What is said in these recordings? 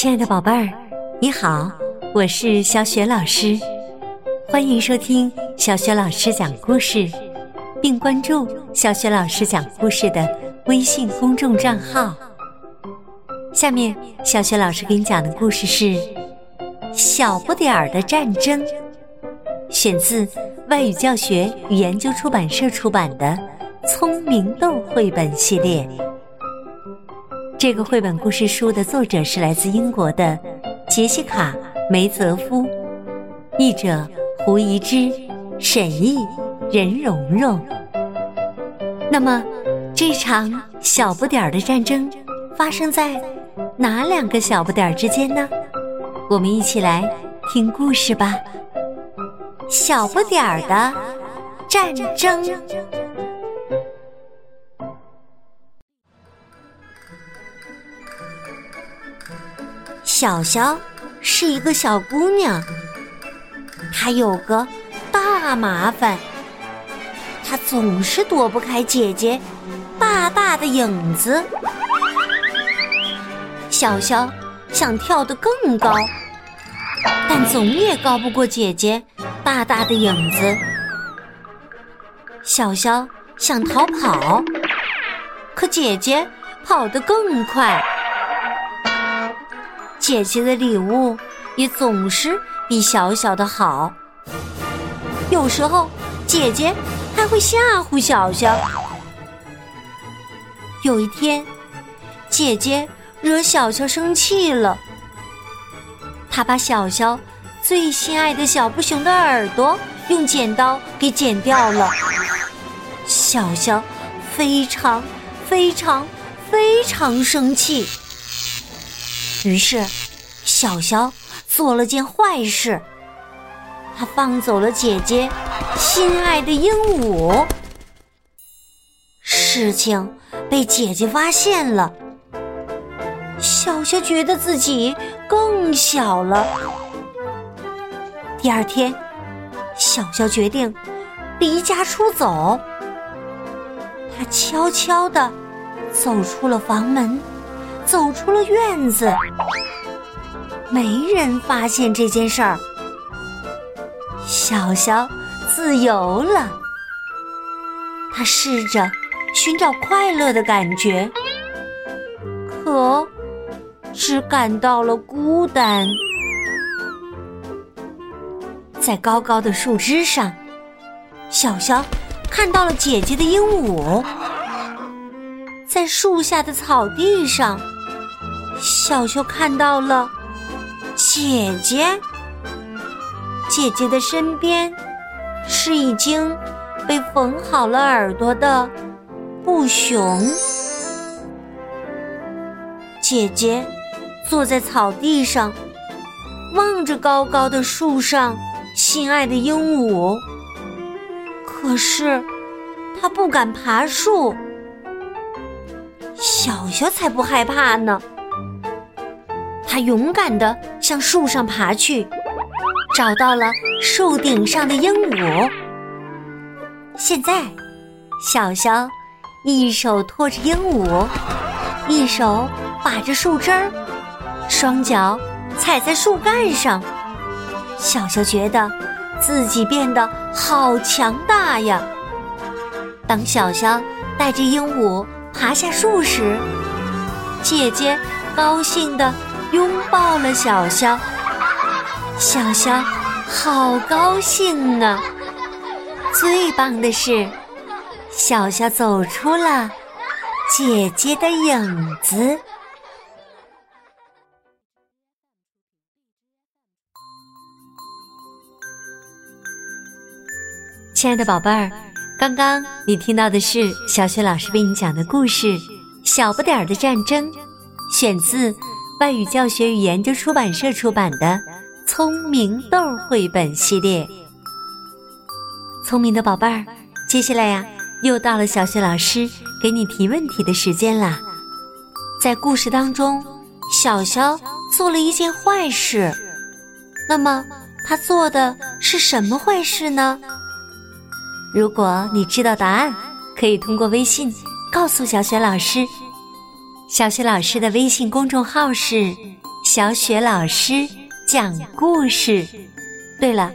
亲爱的宝贝儿，你好，我是小雪老师，欢迎收听小雪老师讲故事，并关注小雪老师讲故事的微信公众账号。下面，小雪老师给你讲的故事是《小不点儿的战争》，选自外语教学与研究出版社出版的《聪明豆》绘本系列。这个绘本故事书的作者是来自英国的杰西卡·梅泽夫，译者胡怡之，审译任蓉蓉。那么，这场小不点儿的战争发生在哪两个小不点儿之间呢？我们一起来听故事吧。小不点儿的战争。小小是一个小姑娘，她有个大麻烦，她总是躲不开姐姐大大的影子。小小想跳得更高，但总也高不过姐姐大大的影子。小小想逃跑，可姐姐跑得更快。姐姐的礼物也总是比小小的好，有时候姐姐还会吓唬小小。有一天，姐姐惹小小生气了，她把小小最心爱的小布熊的耳朵用剪刀给剪掉了。小小非常非常非常生气。于是，小小做了件坏事，他放走了姐姐心爱的鹦鹉。事情被姐姐发现了，小小觉得自己更小了。第二天，小小决定离家出走。他悄悄地走出了房门。走出了院子，没人发现这件事儿。小小自由了，他试着寻找快乐的感觉，可只感到了孤单。在高高的树枝上，小小看到了姐姐的鹦鹉；在树下的草地上。小秀看到了姐姐，姐姐的身边是已经被缝好了耳朵的布熊。姐姐坐在草地上，望着高高的树上心爱的鹦鹉，可是她不敢爬树。小小才不害怕呢。他勇敢地向树上爬去，找到了树顶上的鹦鹉。现在，小肖一手托着鹦鹉，一手把着树枝儿，双脚踩在树干上。小肖觉得自己变得好强大呀！当小肖带着鹦鹉爬下树时，姐姐高兴地。拥抱了小小，小小好高兴啊！最棒的是，小小走出了姐姐的影子。亲爱的宝贝儿，刚刚你听到的是小雪老师为你讲的故事《小不点儿的战争》，选自。外语教学与研究出版社出版的《聪明豆》绘本系列，聪明的宝贝儿，接下来呀，又到了小雪老师给你提问题的时间啦。在故事当中，小小做了一件坏事，那么他做的是什么坏事呢？如果你知道答案，可以通过微信告诉小雪老师。小雪老师的微信公众号是“小雪老师讲故事。对了，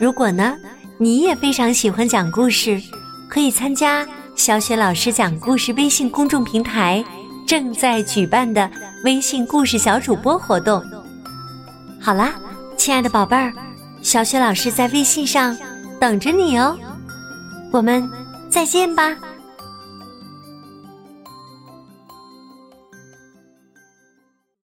如果呢，你也非常喜欢讲故事，可以参加小雪老师讲故事微信公众平台正在举办的微信故事小主播活动。好啦，亲爱的宝贝儿，小雪老师在微信上等着你哦，我们再见吧。